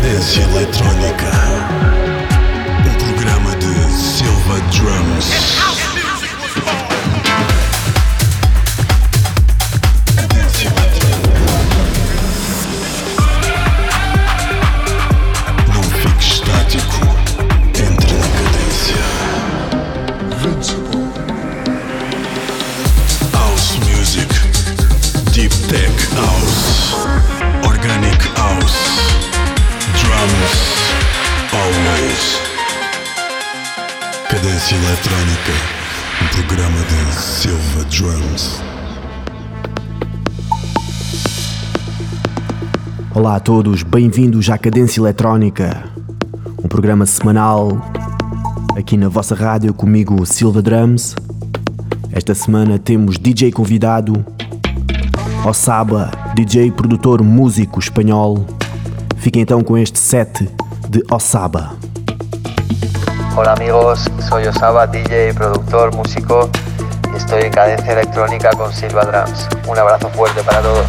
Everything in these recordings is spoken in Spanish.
Cadência Eletrónica. Um programa de Silva Drums. Eletrónica. Um programa de Silva Drums. Olá a todos, bem-vindos à Cadência Eletrónica, um programa semanal aqui na vossa rádio comigo Silva Drums. Esta semana temos DJ convidado, Osaba, DJ produtor músico espanhol. Fiquem então com este set de Osaba. Hola amigos, soy Osaba, DJ, productor, músico estoy en cadencia electrónica con Silva Drums. Un abrazo fuerte para todos.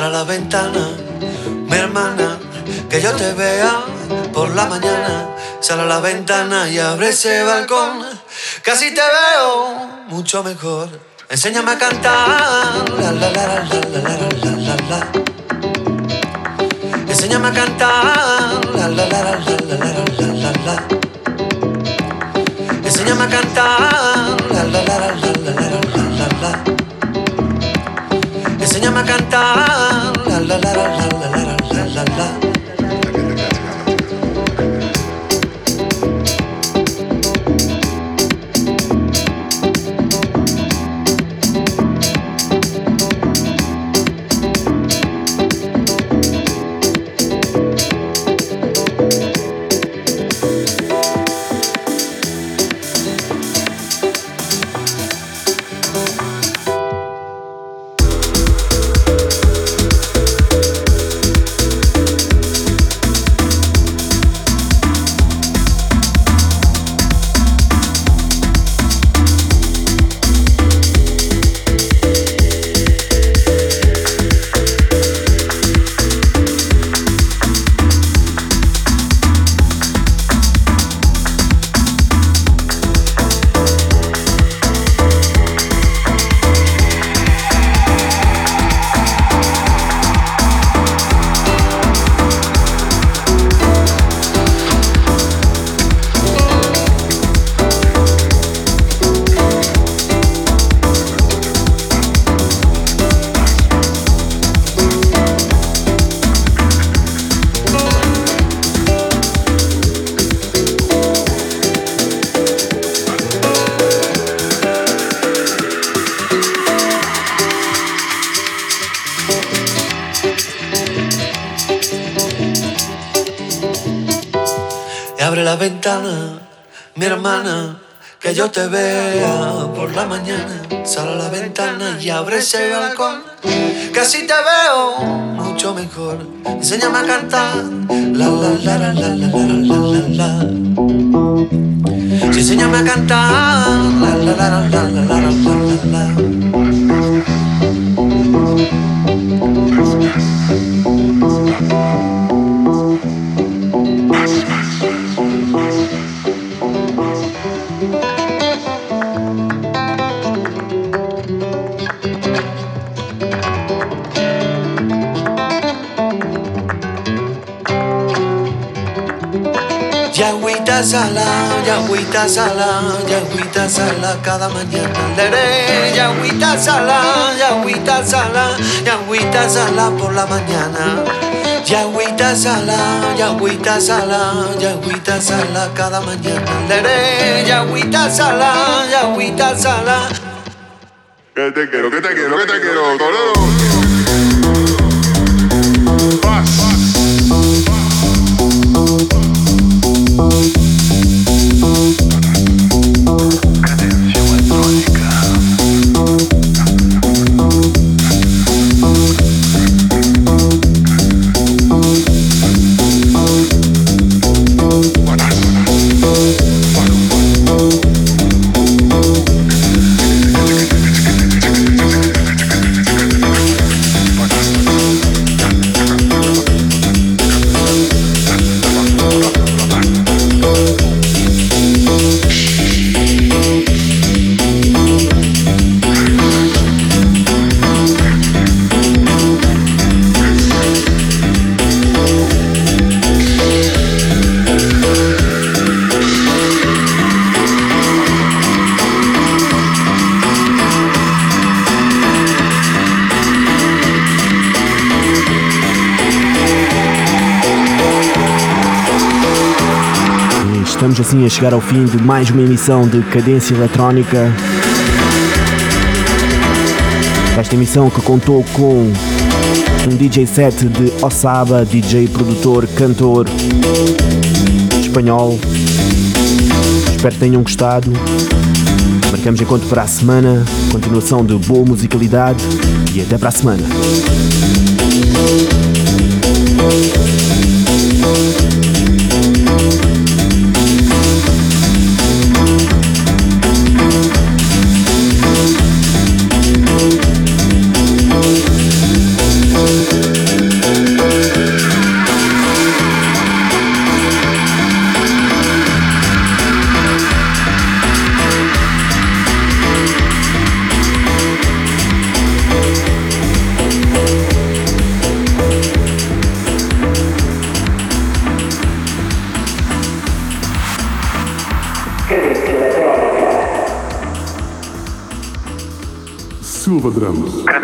La ventana, mi hermana, que yo te vea por la mañana. Sal a la ventana y abre ese balcón, casi te veo mucho mejor. Enséñame a cantar, la. Enséñame a cantar, la. Enséñame a cantar, la la la. Enséñame a cantar. Mi hermana, que yo te vea por la mañana. Sal a la ventana y abre ese balcón, que así te veo mucho mejor. Enséñame a cantar, la la la la la la la la la. Sí, enséñame a cantar, la la la la la la la la la. agüita ya agüita salada, ya agüita salada, cada mañana leeré. Ya agüita salada, ya agüita salada, ya agüita salada por la mañana. Ya agüita salada, ya agüita salada, ya agüita salada, cada mañana leeré. Ya agüita salada, ya agüita salada. Que te quiero, que te quiero, que te quiero, Toledo. Assim a chegar ao fim de mais uma emissão de Cadência Eletrónica. Esta emissão que contou com um DJ set de Osaba, DJ, produtor, cantor espanhol. Espero que tenham gostado. Marcamos encontro para a semana, continuação de boa musicalidade e até para a semana. Silva Drums. Cadência eletrónica.